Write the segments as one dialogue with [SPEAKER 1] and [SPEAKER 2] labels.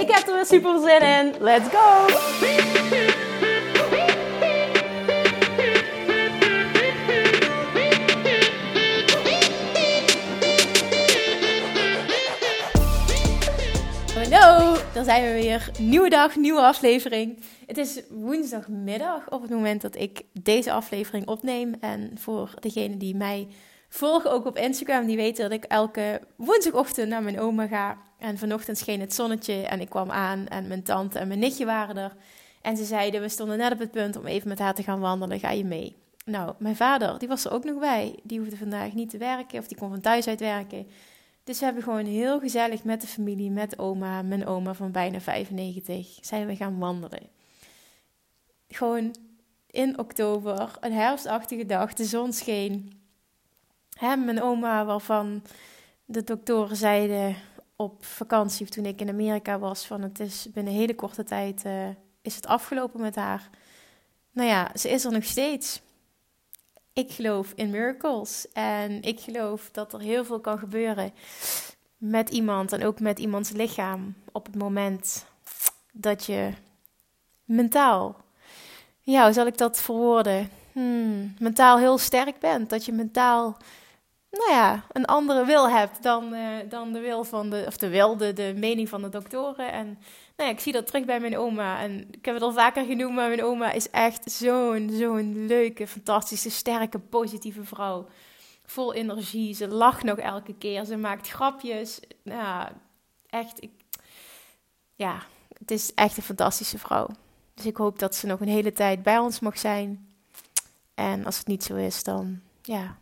[SPEAKER 1] Ik heb er weer super zin in. Let's go! Hallo, daar zijn we weer. Nieuwe dag, nieuwe aflevering. Het is woensdagmiddag op het moment dat ik deze aflevering opneem. En voor degenen die mij volgen, ook op Instagram, die weten dat ik elke woensdagochtend naar mijn oma ga. En vanochtend scheen het zonnetje en ik kwam aan en mijn tante en mijn nichtje waren er. En ze zeiden, we stonden net op het punt om even met haar te gaan wandelen, ga je mee? Nou, mijn vader, die was er ook nog bij. Die hoefde vandaag niet te werken of die kon van thuis uit werken. Dus we hebben gewoon heel gezellig met de familie, met oma, mijn oma van bijna 95, zijn we gaan wandelen. Gewoon in oktober, een herfstachtige dag, de zon scheen. Hem, mijn oma, waarvan de doktoren zeiden op vakantie, toen ik in Amerika was, van het is binnen hele korte tijd uh, is het afgelopen met haar. Nou ja, ze is er nog steeds ik geloof in miracles. En ik geloof dat er heel veel kan gebeuren met iemand en ook met iemands lichaam op het moment dat je mentaal, ja, hoe zal ik dat verwoorden? Hmm, mentaal heel sterk bent. Dat je mentaal, nou ja, een andere wil hebt dan, uh, dan de wil van de, of de wil, de, de mening van de doktoren. En nou ja, ik zie dat terug bij mijn oma. En ik heb het al vaker genoemd, maar mijn oma is echt zo'n, zo'n leuke, fantastische, sterke, positieve vrouw. Vol energie. Ze lacht nog elke keer. Ze maakt grapjes. Nou, echt. Ik, ja, het is echt een fantastische vrouw. Dus ik hoop dat ze nog een hele tijd bij ons mag zijn. En als het niet zo is, dan ja,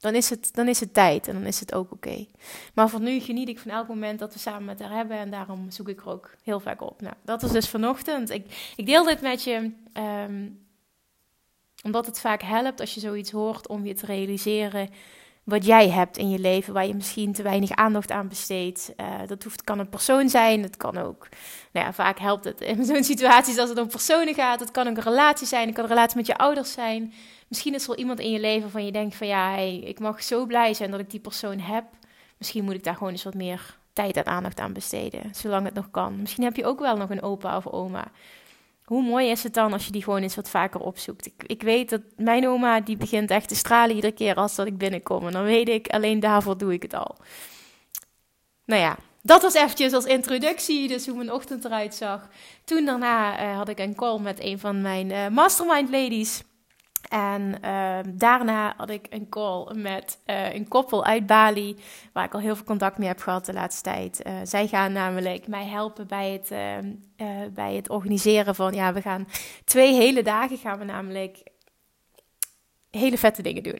[SPEAKER 1] dan is het, dan is het tijd en dan is het ook oké. Maar voor nu geniet ik van elk moment dat we samen met haar hebben. En daarom zoek ik er ook heel vaak op. Nou, dat was dus vanochtend. Ik, ik deel dit met je ehm, omdat het vaak helpt als je zoiets hoort om je te realiseren wat jij hebt in je leven, waar je misschien te weinig aandacht aan besteedt. Uh, dat hoeft, kan een persoon zijn, het kan ook, nou ja, vaak helpt het in zo'n situaties als het om personen gaat. Het kan ook een relatie zijn, het kan een relatie met je ouders zijn. Misschien is er wel iemand in je leven van je denkt van ja, ik mag zo blij zijn dat ik die persoon heb. Misschien moet ik daar gewoon eens wat meer tijd en aandacht aan besteden, zolang het nog kan. Misschien heb je ook wel nog een opa of oma hoe mooi is het dan als je die gewoon eens wat vaker opzoekt? Ik, ik weet dat mijn oma, die begint echt te stralen iedere keer als dat ik binnenkom. En dan weet ik, alleen daarvoor doe ik het al. Nou ja, dat was eventjes als introductie, dus hoe mijn ochtend eruit zag. Toen daarna uh, had ik een call met een van mijn uh, mastermind ladies. En uh, daarna had ik een call met uh, een koppel uit Bali, waar ik al heel veel contact mee heb gehad de laatste tijd. Uh, zij gaan namelijk mij helpen bij het, ehm, bij het organiseren van, ja, we gaan twee hele dagen gaan we namelijk hele vette dingen doen.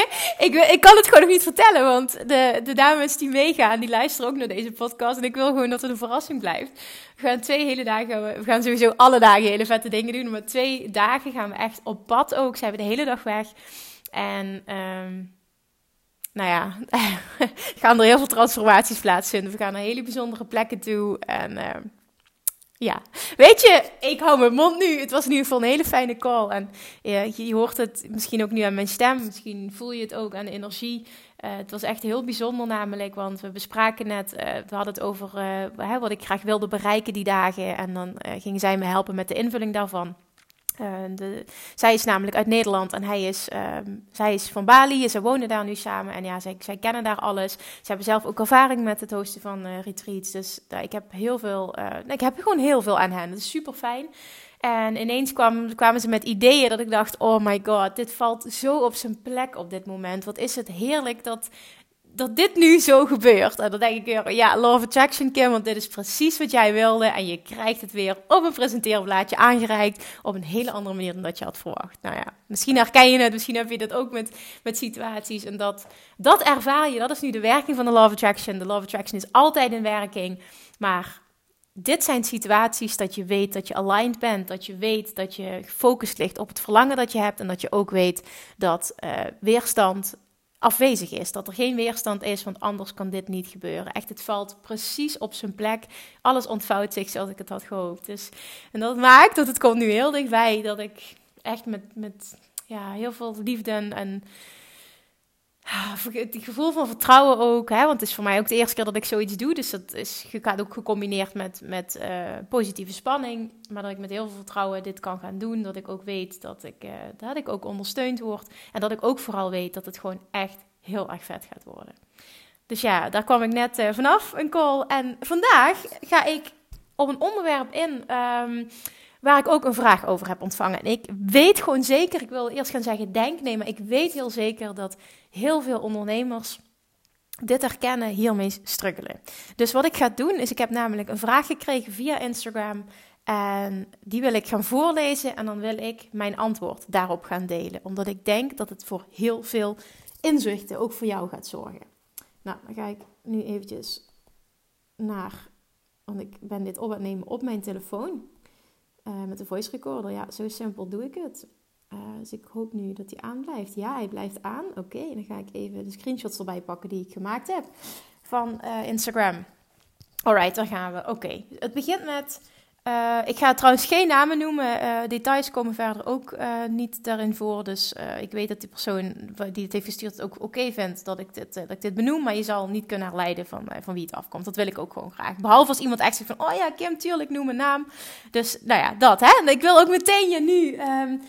[SPEAKER 1] ik, ik kan het gewoon nog niet vertellen, want de, de dames die meegaan, die luisteren ook naar deze podcast. En ik wil gewoon dat het een verrassing blijft. We gaan twee hele dagen, we gaan sowieso alle dagen hele vette dingen doen. Maar twee dagen gaan we echt op pad ook. Zijn we de hele dag weg. En um, nou ja, gaan er heel veel transformaties plaatsvinden. We gaan naar hele bijzondere plekken toe. En uh, ja, weet je, ik hou mijn mond nu. Het was in ieder geval een hele fijne call. En je hoort het misschien ook nu aan mijn stem. Misschien voel je het ook aan de energie. Uh, het was echt heel bijzonder namelijk, want we bespraken net, uh, we hadden het over uh, wat ik graag wilde bereiken die dagen. En dan ging zij me helpen met de invulling daarvan. De, zij is namelijk uit Nederland en hij is, uh, zij is van Bali. Ze wonen daar nu samen en ja, zij, zij kennen daar alles. Ze hebben zelf ook ervaring met het hosten van uh, retreats. Dus ik heb heel veel, ik heb gewoon heel veel aan hen. Dat is super fijn. En ineens kwam, kwamen ze met ideeën dat ik dacht: oh my god, dit valt zo op zijn plek op dit moment. Wat is het heerlijk dat dat dit nu zo gebeurt. En dan denk ik weer, ja, Love Attraction Kim, want dit is precies wat jij wilde. En je krijgt het weer op een presenteerblaadje aangereikt op een hele andere manier dan dat je had verwacht. Nou ja, misschien herken je het, misschien heb je dat ook met, met situaties. En dat, dat ervaar je, dat is nu de werking van de Love Attraction. De Love Attraction is altijd in werking, maar dit zijn situaties dat je weet dat je aligned bent, dat je weet dat je gefocust ligt op het verlangen dat je hebt en dat je ook weet dat uh, weerstand afwezig is. Dat er geen weerstand is, want anders kan dit niet gebeuren. Echt, het valt precies op zijn plek. Alles ontvouwt zich zoals ik het had gehoopt. Dus, en dat maakt dat het komt nu heel dichtbij dat ik echt met, met ja, heel veel liefde en het gevoel van vertrouwen ook. Hè? Want het is voor mij ook de eerste keer dat ik zoiets doe. Dus dat is ook gecombineerd met, met uh, positieve spanning. Maar dat ik met heel veel vertrouwen dit kan gaan doen. Dat ik ook weet dat ik, uh, dat ik ook ondersteund word. En dat ik ook vooral weet dat het gewoon echt heel erg vet gaat worden. Dus ja, daar kwam ik net uh, vanaf, een call. En vandaag ga ik op een onderwerp in. Um, waar ik ook een vraag over heb ontvangen. En ik weet gewoon zeker, ik wil eerst gaan zeggen denk, nee, maar ik weet heel zeker dat heel veel ondernemers dit herkennen, hiermee struggelen. Dus wat ik ga doen, is ik heb namelijk een vraag gekregen via Instagram. En die wil ik gaan voorlezen en dan wil ik mijn antwoord daarop gaan delen. Omdat ik denk dat het voor heel veel inzichten ook voor jou gaat zorgen. Nou, dan ga ik nu eventjes naar, want ik ben dit op het nemen op mijn telefoon. Uh, met de voice recorder. Ja, zo simpel doe ik het. Uh, dus ik hoop nu dat hij aanblijft. Ja, hij blijft aan. Oké, dan ga ik even de screenshots erbij pakken die ik gemaakt heb van uh, Instagram. Alright, daar gaan we. Oké, het begint met uh, ik ga trouwens geen namen noemen. Uh, details komen verder ook uh, niet daarin voor. Dus ik weet dat die persoon die het heeft gestuurd ook oké vindt dat ik, dit, dat ik dit benoem. Maar je zal niet kunnen herleiden van, van wie het afkomt. Dat wil ik ook gewoon graag. Behalve als iemand echt zegt van, oh ja, Kim, tuurlijk, noem mijn naam. Dus nou ja, dat hè. Ik wil ook meteen je nu um,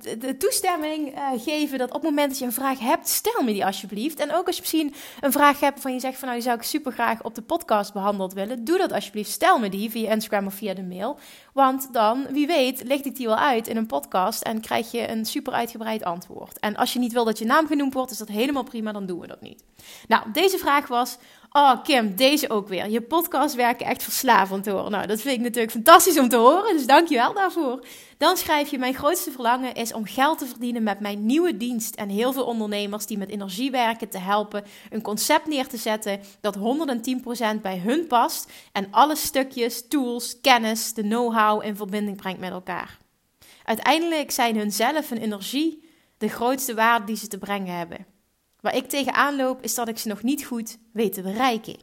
[SPEAKER 1] de, de, toestemming geven dat op het moment dat je een vraag hebt, stel me die alsjeblieft. En ook als je misschien een vraag hebt van je zegt van, nou, die zou ik super graag op de podcast behandeld willen. Doe dat alsjeblieft. Stel me die via Instagram of via de mail. Want dan, wie weet, licht ik die wel uit in een podcast en krijg je een super uitgebreid antwoord. En als je niet wil dat je naam genoemd wordt, is dat helemaal prima, dan doen we dat niet. Nou, deze vraag was: Oh, Kim, deze ook weer. Je podcast werken echt verslavend hoor. Nou, dat vind ik natuurlijk fantastisch om te horen, dus dank je wel daarvoor. Dan schrijf je: Mijn grootste verlangen is om geld te verdienen met mijn nieuwe dienst. En heel veel ondernemers die met energie werken te helpen een concept neer te zetten dat 110% bij hun past. En alle stukjes, tools, kennis, de know-how in verbinding brengt met elkaar. Uiteindelijk zijn hun zelf en energie de grootste waarde die ze te brengen hebben. Waar ik tegenaan loop is dat ik ze nog niet goed weet te bereiken.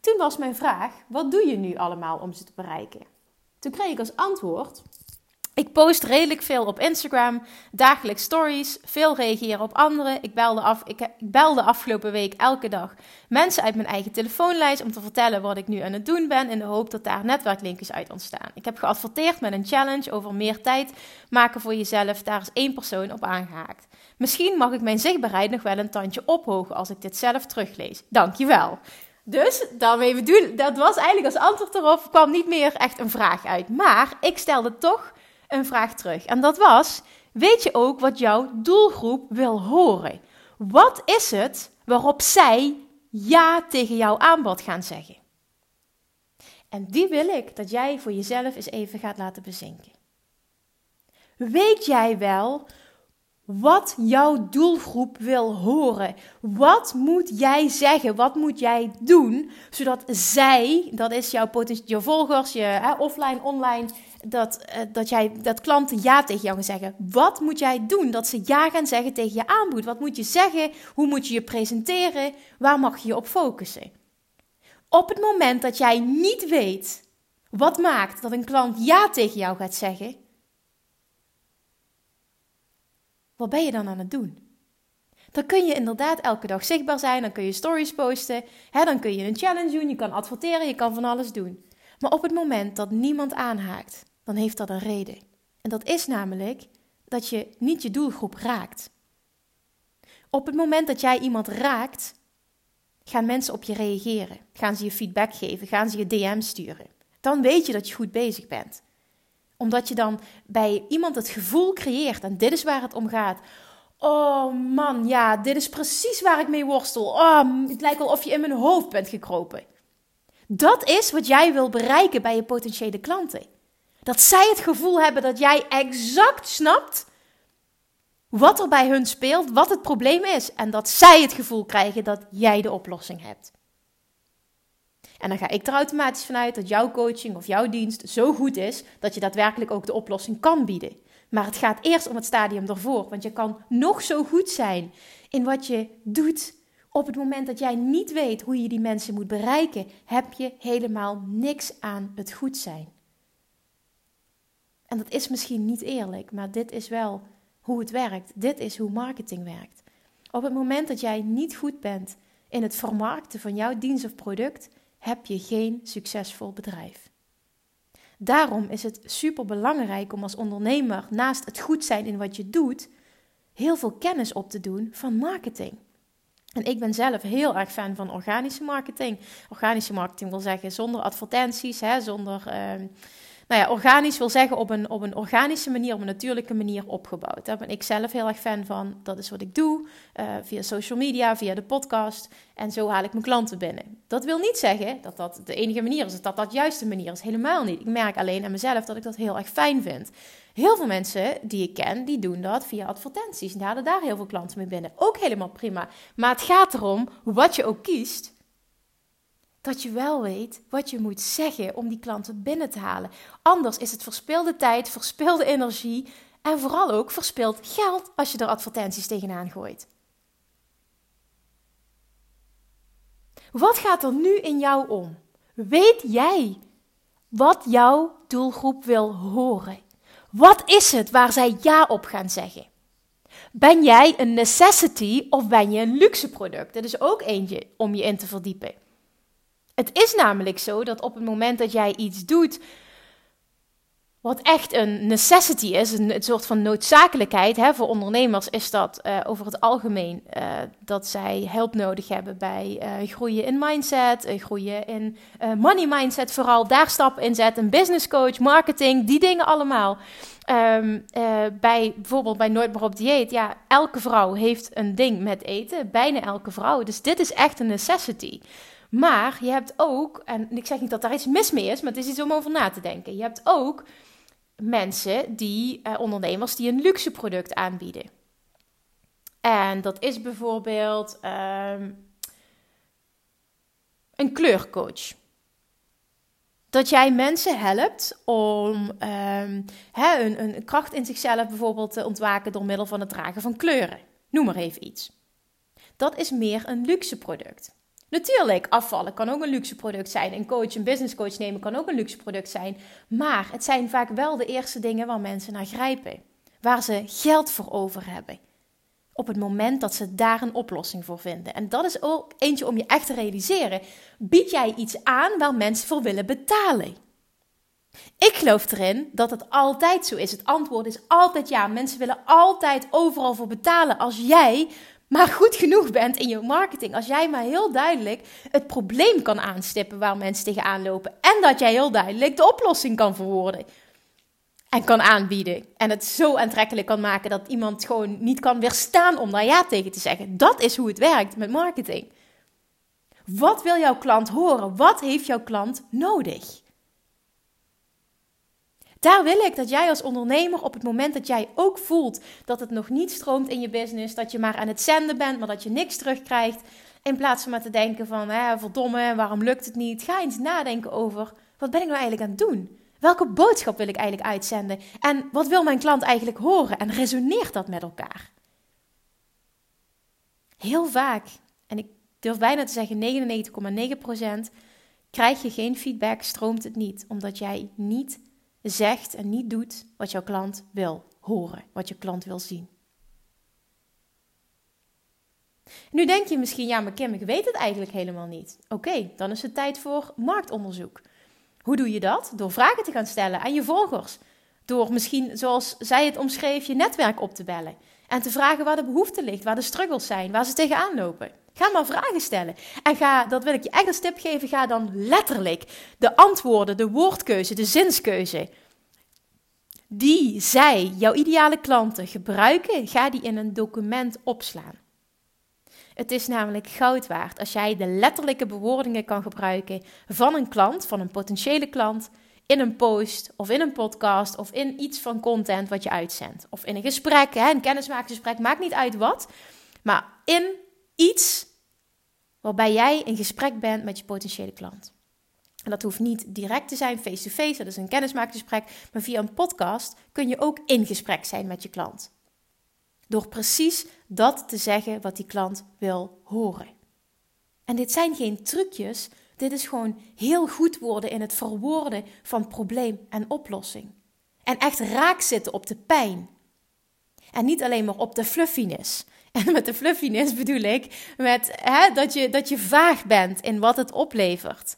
[SPEAKER 1] Toen was mijn vraag: wat doe je nu allemaal om ze te bereiken? Toen kreeg ik als antwoord: ik post redelijk veel op Instagram, dagelijks stories, veel reageren op anderen. Ik belde, af, ik, belde afgelopen week elke dag mensen uit mijn eigen telefoonlijst om te vertellen wat ik nu aan het doen ben, in de hoop dat daar netwerklinkjes uit ontstaan. Ik heb geadverteerd met een challenge over meer tijd maken voor jezelf. Daar is één persoon op aangehaakt. Misschien mag ik mijn zichtbaarheid nog wel een tandje ophogen als ik dit zelf teruglees. Dankjewel. Dus daarmee bedoel, dat was eigenlijk als antwoord erop, kwam niet meer echt een vraag uit. Maar ik stelde toch een vraag terug. En dat was: Weet je ook wat jouw doelgroep wil horen? Wat is het waarop zij ja tegen jouw aanbod gaan zeggen? En die wil ik dat jij voor jezelf eens even gaat laten bezinken. Weet jij wel wat jouw doelgroep wil horen. Wat moet jij zeggen? Wat moet jij doen? Zodat zij, dat is jouw potentiële volgers, je hè, offline, online, dat, uh, dat, jij, dat klanten ja tegen jou gaan zeggen. Wat moet jij doen? Dat ze ja gaan zeggen tegen je aanbod. Wat moet je zeggen? Hoe moet je je presenteren? Waar mag je je op focussen? Op het moment dat jij niet weet wat maakt dat een klant ja tegen jou gaat zeggen, wat ben je dan aan het doen? Dan kun je inderdaad elke dag zichtbaar zijn, dan kun je stories posten, hè, dan kun je een challenge doen, je kan adverteren, je kan van alles doen. Maar op het moment dat niemand aanhaakt, dan heeft dat een reden. En dat is namelijk dat je niet je doelgroep raakt. Op het moment dat jij iemand raakt, gaan mensen op je reageren. Gaan ze je feedback geven, gaan ze je DM sturen. Dan weet je dat je goed bezig bent omdat je dan bij iemand het gevoel creëert, en dit is waar het om gaat. Oh man, ja, dit is precies waar ik mee worstel. Oh, het lijkt wel of je in mijn hoofd bent gekropen. Dat is wat jij wil bereiken bij je potentiële klanten. Dat zij het gevoel hebben dat jij exact snapt wat er bij hun speelt, wat het probleem is. En dat zij het gevoel krijgen dat jij de oplossing hebt. En dan ga ik er automatisch vanuit dat jouw coaching of jouw dienst zo goed is dat je daadwerkelijk ook de oplossing kan bieden. Maar het gaat eerst om het stadium daarvoor, want je kan nog zo goed zijn in wat je doet. Op het moment dat jij niet weet hoe je die mensen moet bereiken, heb je helemaal niks aan het goed zijn. En dat is misschien niet eerlijk, maar dit is wel hoe het werkt. Dit is hoe marketing werkt. Op het moment dat jij niet goed bent in het vermarkten van jouw dienst of product, heb je geen succesvol bedrijf. Daarom is het super belangrijk om als ondernemer, naast het goed zijn in wat je doet, heel veel kennis op te doen van marketing. En ik ben zelf heel erg fan van organische marketing. Organische marketing wil zeggen zonder advertenties, hè, zonder. Uh, nou ja, organisch wil zeggen op een, op een organische manier, op een natuurlijke manier opgebouwd. Daar ben ik zelf heel erg fan van. Dat is wat ik doe uh, via social media, via de podcast. En zo haal ik mijn klanten binnen. Dat wil niet zeggen dat dat de enige manier is, dat dat de juiste manier is. Helemaal niet. Ik merk alleen aan mezelf dat ik dat heel erg fijn vind. Heel veel mensen die ik ken, die doen dat via advertenties. En die halen daar heel veel klanten mee binnen. Ook helemaal prima. Maar het gaat erom, wat je ook kiest, dat je wel weet wat je moet zeggen om die klanten binnen te halen. Anders is het verspilde tijd, verspilde energie en vooral ook verspild geld als je er advertenties tegenaan gooit. Wat gaat er nu in jou om? Weet jij wat jouw doelgroep wil horen? Wat is het waar zij ja op gaan zeggen? Ben jij een necessity of ben je een luxe product? Dat is ook eentje om je in te verdiepen. Het is namelijk zo dat op het moment dat jij iets doet wat echt een necessity is, een, soort van noodzakelijkheid. Hè, voor ondernemers is dat uh, over het algemeen uh, dat zij hulp nodig hebben bij uh, groeien in mindset, groeien in money mindset vooral. Daar stappen in zetten, een business coach, marketing, die dingen allemaal. Um, bij bijvoorbeeld bij Nooit meer op dieet, ja, elke vrouw heeft een ding met eten, bijna elke vrouw. Dus dit is echt een necessity. Maar je hebt ook, en ik zeg niet dat daar iets mis mee is, maar het is iets om over na te denken. Je hebt ook mensen die, uh, ondernemers, die een luxe product aanbieden. En dat is bijvoorbeeld um, een kleurcoach. Dat jij mensen helpt om hè, een, een kracht in zichzelf bijvoorbeeld te ontwaken door middel van het dragen van kleuren. Noem maar even iets. Dat is meer een luxe product. Natuurlijk, afvallen kan ook een luxe product zijn. Een coach, een business coach nemen kan ook een luxe product zijn. Maar het zijn vaak wel de eerste dingen waar mensen naar grijpen. Waar ze geld voor over hebben. Op het moment dat ze daar een oplossing voor vinden. En dat is ook eentje om je echt te realiseren. Bied jij iets aan waar mensen voor willen betalen? Ik geloof erin dat het altijd zo is. Het antwoord is altijd ja. Mensen willen altijd overal voor betalen. Als jij maar goed genoeg bent in je marketing. Als jij maar heel duidelijk het probleem kan aanstippen waar mensen tegenaan lopen. En dat jij heel duidelijk de oplossing kan verwoorden. En kan aanbieden. En het zo aantrekkelijk kan maken dat iemand gewoon niet kan weerstaan om daar ja tegen te zeggen. Dat is hoe het werkt met marketing. Wat wil jouw klant horen? Wat heeft jouw klant nodig? Daar wil ik dat jij als ondernemer op het moment dat jij ook voelt dat het nog niet stroomt in je business, dat je maar aan het zenden bent, maar dat je niks terugkrijgt, in plaats van maar te denken van, hè, verdomme, waarom lukt het niet? Ga eens nadenken over, wat ben ik nou eigenlijk aan het doen? Welke boodschap wil ik eigenlijk uitzenden? En wat wil mijn klant eigenlijk horen? En resoneert dat met elkaar? Heel vaak, en ik durf bijna te zeggen 99,9%, krijg je geen feedback, stroomt het niet, omdat jij niet zegt en niet doet wat jouw klant wil horen, wat je klant wil zien. Nu denk je misschien, ja, maar Kim, ik weet het eigenlijk helemaal niet. Oké, dan is het tijd voor marktonderzoek. Hoe doe je dat? Door vragen te gaan stellen aan je volgers. Door misschien, zoals zij het omschreef, je netwerk op te bellen. En te vragen waar de behoefte ligt, waar de struggles zijn, waar ze tegenaan lopen. Ga maar vragen stellen. En ga, dat wil ik je echt als tip geven, ga dan letterlijk de antwoorden, de woordkeuze, de zinskeuze die zij, jouw ideale klanten, gebruiken, ga die in een document opslaan. Het is namelijk goud waard als jij de letterlijke bewoordingen kan gebruiken van een klant, van een potentiële klant, in een post of in een podcast of in iets van content wat je uitzendt. Of in een gesprek, een kennismakingsgesprek, maakt niet uit wat. Maar in iets waarbij jij in gesprek bent met je potentiële klant. En dat hoeft niet direct te zijn, face-to-face, dat is een kennismakingsgesprek. Maar via een podcast kun je ook in gesprek zijn met je klant. Door precies dat te zeggen wat die klant wil horen. En dit zijn geen trucjes, dit is gewoon heel goed worden in het verwoorden van probleem en oplossing. En echt raak zitten op de pijn. En niet alleen maar op de fluffiness. En met de fluffiness bedoel ik met, hè, dat, je, dat je vaag bent in wat het oplevert.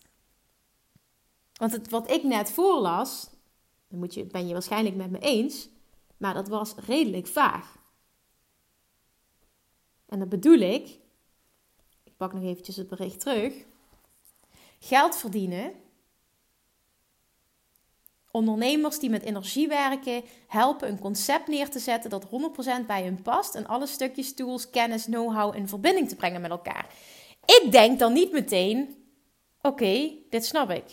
[SPEAKER 1] Want het, wat ik net voorlas, dan moet je, ben je waarschijnlijk met me eens, maar dat was redelijk vaag. En dat bedoel ik, ik pak nog eventjes het bericht terug. Geld verdienen. Ondernemers die met energie werken, helpen een concept neer te zetten dat 100% bij hun past en alle stukjes, tools, kennis, know-how in verbinding te brengen met elkaar. Ik denk dan niet meteen: oké, dit snap ik.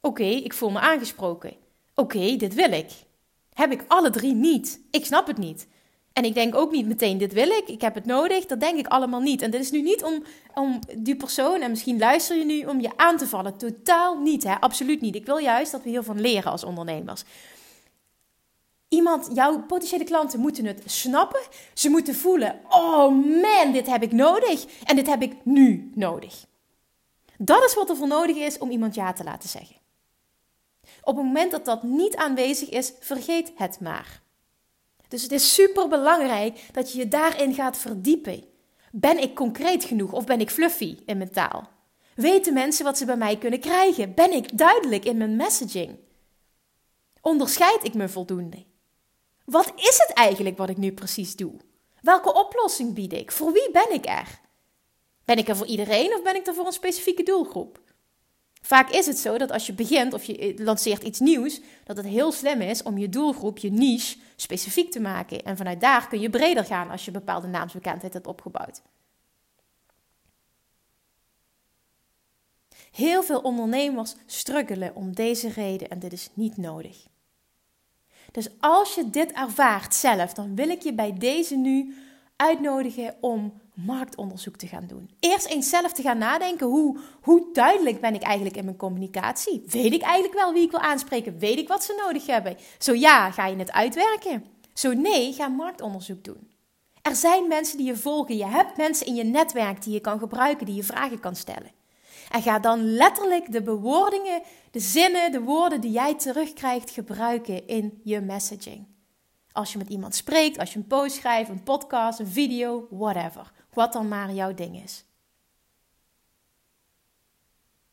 [SPEAKER 1] Oké, ik voel me aangesproken. Oké, dit wil ik. Heb ik alle drie niet. Ik snap het niet. En ik denk ook niet meteen, dit wil ik, ik heb het nodig. Dat denk ik allemaal niet. En dit is nu niet om, om die persoon, en misschien luister je nu, om je aan te vallen. Totaal niet, hè? absoluut niet. Ik wil juist dat we heel van leren als ondernemers. Iemand, jouw potentiële klanten moeten het snappen. Ze moeten voelen, oh man, dit heb ik nodig. En dit heb ik nu nodig. Dat is wat er voor nodig is om iemand ja te laten zeggen. Op het moment dat dat niet aanwezig is, vergeet het maar. Dus het is super belangrijk dat je je daarin gaat verdiepen. Ben ik concreet genoeg of ben ik fluffy in mijn taal? Weten mensen wat ze bij mij kunnen krijgen? Ben ik duidelijk in mijn messaging? Onderscheid ik me voldoende? Wat is het eigenlijk wat ik nu precies doe? Welke oplossing bied ik? Voor wie ben ik er? Ben ik er voor iedereen of ben ik er voor een specifieke doelgroep? Vaak is het zo dat als je begint of je lanceert iets nieuws, dat het heel slim is om je doelgroep, je niche, specifiek te maken. En vanuit daar kun je breder gaan als je bepaalde naamsbekendheid hebt opgebouwd. Heel veel ondernemers struggelen om deze reden en dit is niet nodig. Dus als je dit ervaart zelf, dan wil ik je bij deze nu uitnodigen om marktonderzoek te gaan doen. Eerst eens zelf te gaan nadenken, hoe, hoe duidelijk ben ik eigenlijk in mijn communicatie? Weet ik eigenlijk wel wie ik wil aanspreken? Weet ik wat ze nodig hebben? Zo ja, ga je het uitwerken? Zo nee, ga marktonderzoek doen. Er zijn mensen die je volgen. Je hebt mensen in je netwerk die je kan gebruiken, die je vragen kan stellen. En ga dan letterlijk de bewoordingen, de zinnen, de woorden die jij terugkrijgt gebruiken in je messaging. Als je met iemand spreekt, als je een post schrijft, een podcast, een video, whatever. Wat dan maar jouw ding is.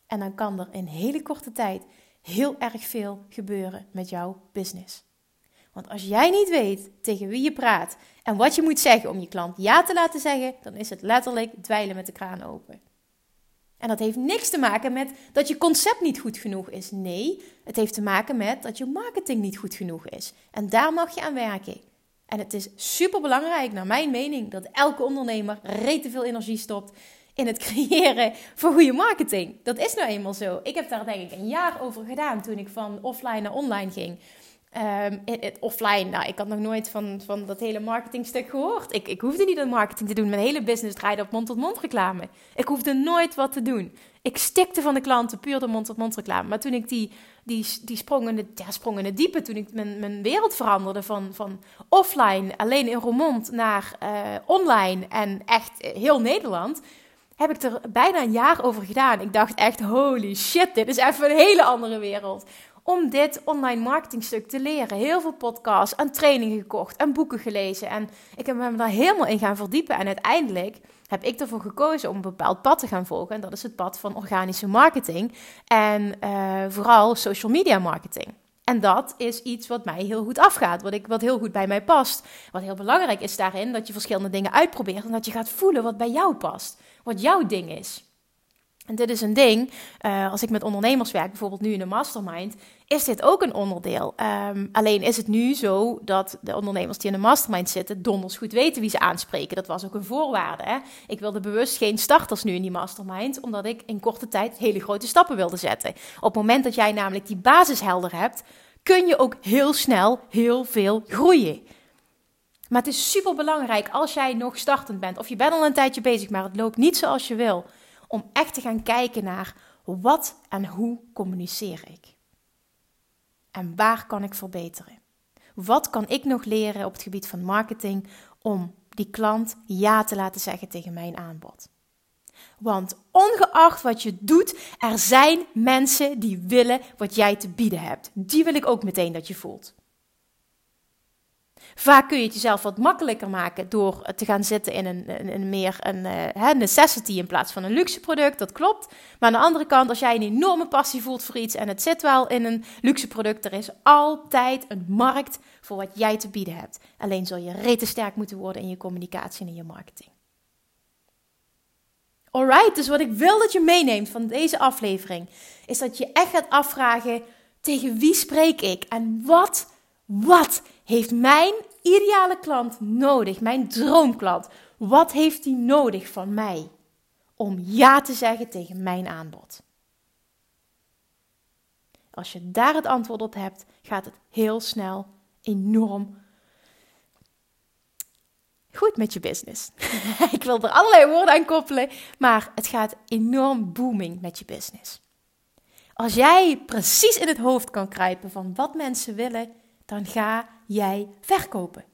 [SPEAKER 1] En dan kan er in hele korte tijd heel erg veel gebeuren met jouw business. Want als jij niet weet tegen wie je praat en wat je moet zeggen om je klant ja te laten zeggen, dan is het letterlijk dweilen met de kraan open. En dat heeft niks te maken met dat je concept niet goed genoeg is. Nee, het heeft te maken met dat je marketing niet goed genoeg is. En daar mag je aan werken. En het is super belangrijk, naar mijn mening, dat elke ondernemer rete veel energie stopt in het creëren van goede marketing. Dat is nou eenmaal zo. Ik heb daar denk ik een jaar over gedaan toen ik van offline naar online ging. Um, offline, nou, ik had nog nooit van, van dat hele marketingstuk gehoord. Ik, ik hoefde niet aan marketing te doen. Mijn hele business draaide op mond-tot-mond reclame. Ik hoefde nooit wat te doen. Ik stikte van de klanten puur de mond-tot-mond reclame. Maar toen ik die, die, die sprong, in de, ja, sprong diepe, toen ik mijn, mijn wereld veranderde van, van offline, alleen in Roermond, naar uh, online en echt heel Nederland heb ik er bijna een jaar over gedaan. Ik dacht echt, holy shit, dit is even een hele andere wereld om dit online marketingstuk te leren. Heel veel podcasts en trainingen gekocht en boeken gelezen. En ik heb me daar helemaal in gaan verdiepen. En uiteindelijk heb ik ervoor gekozen om een bepaald pad te gaan volgen. En dat is het pad van organische marketing en uh, vooral social media marketing. En dat is iets wat mij heel goed afgaat, wat, ik, wat heel goed bij mij past. Wat heel belangrijk is daarin, dat je verschillende dingen uitprobeert en dat je gaat voelen wat bij jou past, wat jouw ding is. En dit is een ding, uh, als ik met ondernemers werk, bijvoorbeeld nu in een mastermind, is dit ook een onderdeel. Um, alleen is het nu zo dat de ondernemers die in een mastermind zitten, donders goed weten wie ze aanspreken. Dat was ook een voorwaarde. Hè? Ik wilde bewust geen starters nu in die mastermind, omdat ik in korte tijd hele grote stappen wilde zetten. Op het moment dat jij namelijk die basis helder hebt, kun je ook heel snel heel veel groeien. Maar het is super belangrijk als jij nog startend bent, of je bent al een tijdje bezig, maar het loopt niet zoals je wil om echt te gaan kijken naar Wat en hoe communiceer ik? En waar kan ik verbeteren? Wat kan ik nog leren op het gebied van marketing om die klant ja te laten zeggen tegen mijn aanbod? Want ongeacht wat je doet, er zijn mensen die willen wat jij te bieden hebt. Die wil ik ook meteen dat je voelt. Vaak kun je het jezelf wat makkelijker maken door te gaan zitten in een, een, meer een uh, necessity in plaats van een luxe product. Dat klopt. Maar aan de andere kant, als jij een enorme passie voelt voor iets en het zit wel in een luxe product, er is altijd een markt voor wat jij te bieden hebt. Alleen zul je rete sterk moeten worden in je communicatie en in je marketing. Alright, dus wat ik wil dat je meeneemt van deze aflevering, is dat je echt gaat afvragen: tegen wie spreek ik en wat, wat heeft mijn ideale klant nodig, mijn droomklant? Wat heeft die nodig van mij om ja te zeggen tegen mijn aanbod? Als je daar het antwoord op hebt, gaat het heel snel enorm goed met je business. ik wil er allerlei woorden aan koppelen, maar het gaat enorm booming met je business. Als jij precies in het hoofd kan kruipen van wat mensen willen, dan ga jij verkopen.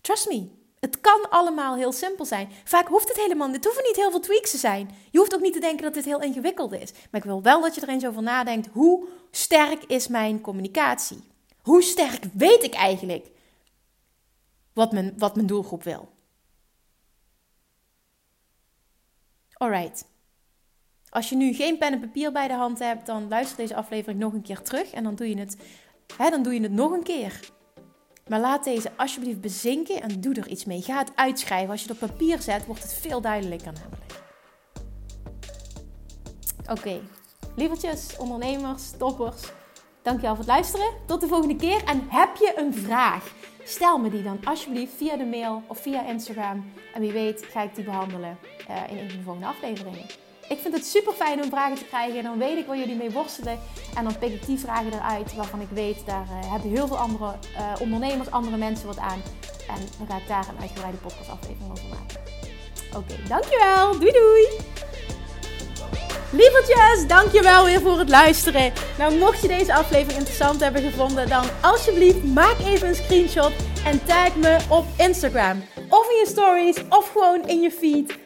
[SPEAKER 1] Trust me, het kan allemaal heel simpel zijn. Vaak hoeft het helemaal niet. Het hoeven niet heel veel tweaks te zijn. Je hoeft ook niet te denken dat dit heel ingewikkeld is. Maar ik wil wel dat je er eens over nadenkt. Hoe sterk is mijn communicatie? Hoe sterk weet ik eigenlijk wat mijn, wat mijn doelgroep wil? Alright. Als je nu geen pen en papier bij de hand hebt, dan luister deze aflevering nog een keer terug. En dan doe je het, hè, dan doe je het nog een keer. Maar laat deze alsjeblieft bezinken en doe er iets mee. Ga het uitschrijven. Als je het op papier zet, wordt het veel duidelijker namelijk. Oké, lievertjes, ondernemers, toppers. Dankjewel voor het luisteren. Tot de volgende keer. En heb je een vraag? Stel me die dan alsjeblieft via de mail of via Instagram. En wie weet ga ik die behandelen uh, in een van de volgende afleveringen. Ik vind het super fijn om vragen te krijgen. En dan weet ik waar jullie mee worstelen. En dan pik ik die vragen eruit waarvan ik weet, daar uh, hebben heel veel andere uh, ondernemers, andere mensen wat aan. En dan ga ik daar een uitgebreide podcastaflevering over maken. Oké, dankjewel. Doei doei. Lievertjes, dankjewel weer voor het luisteren. Nou, mocht je deze aflevering interessant hebben gevonden, dan alsjeblieft maak even een screenshot en tag me op Instagram. Of in je stories, of gewoon in je feed.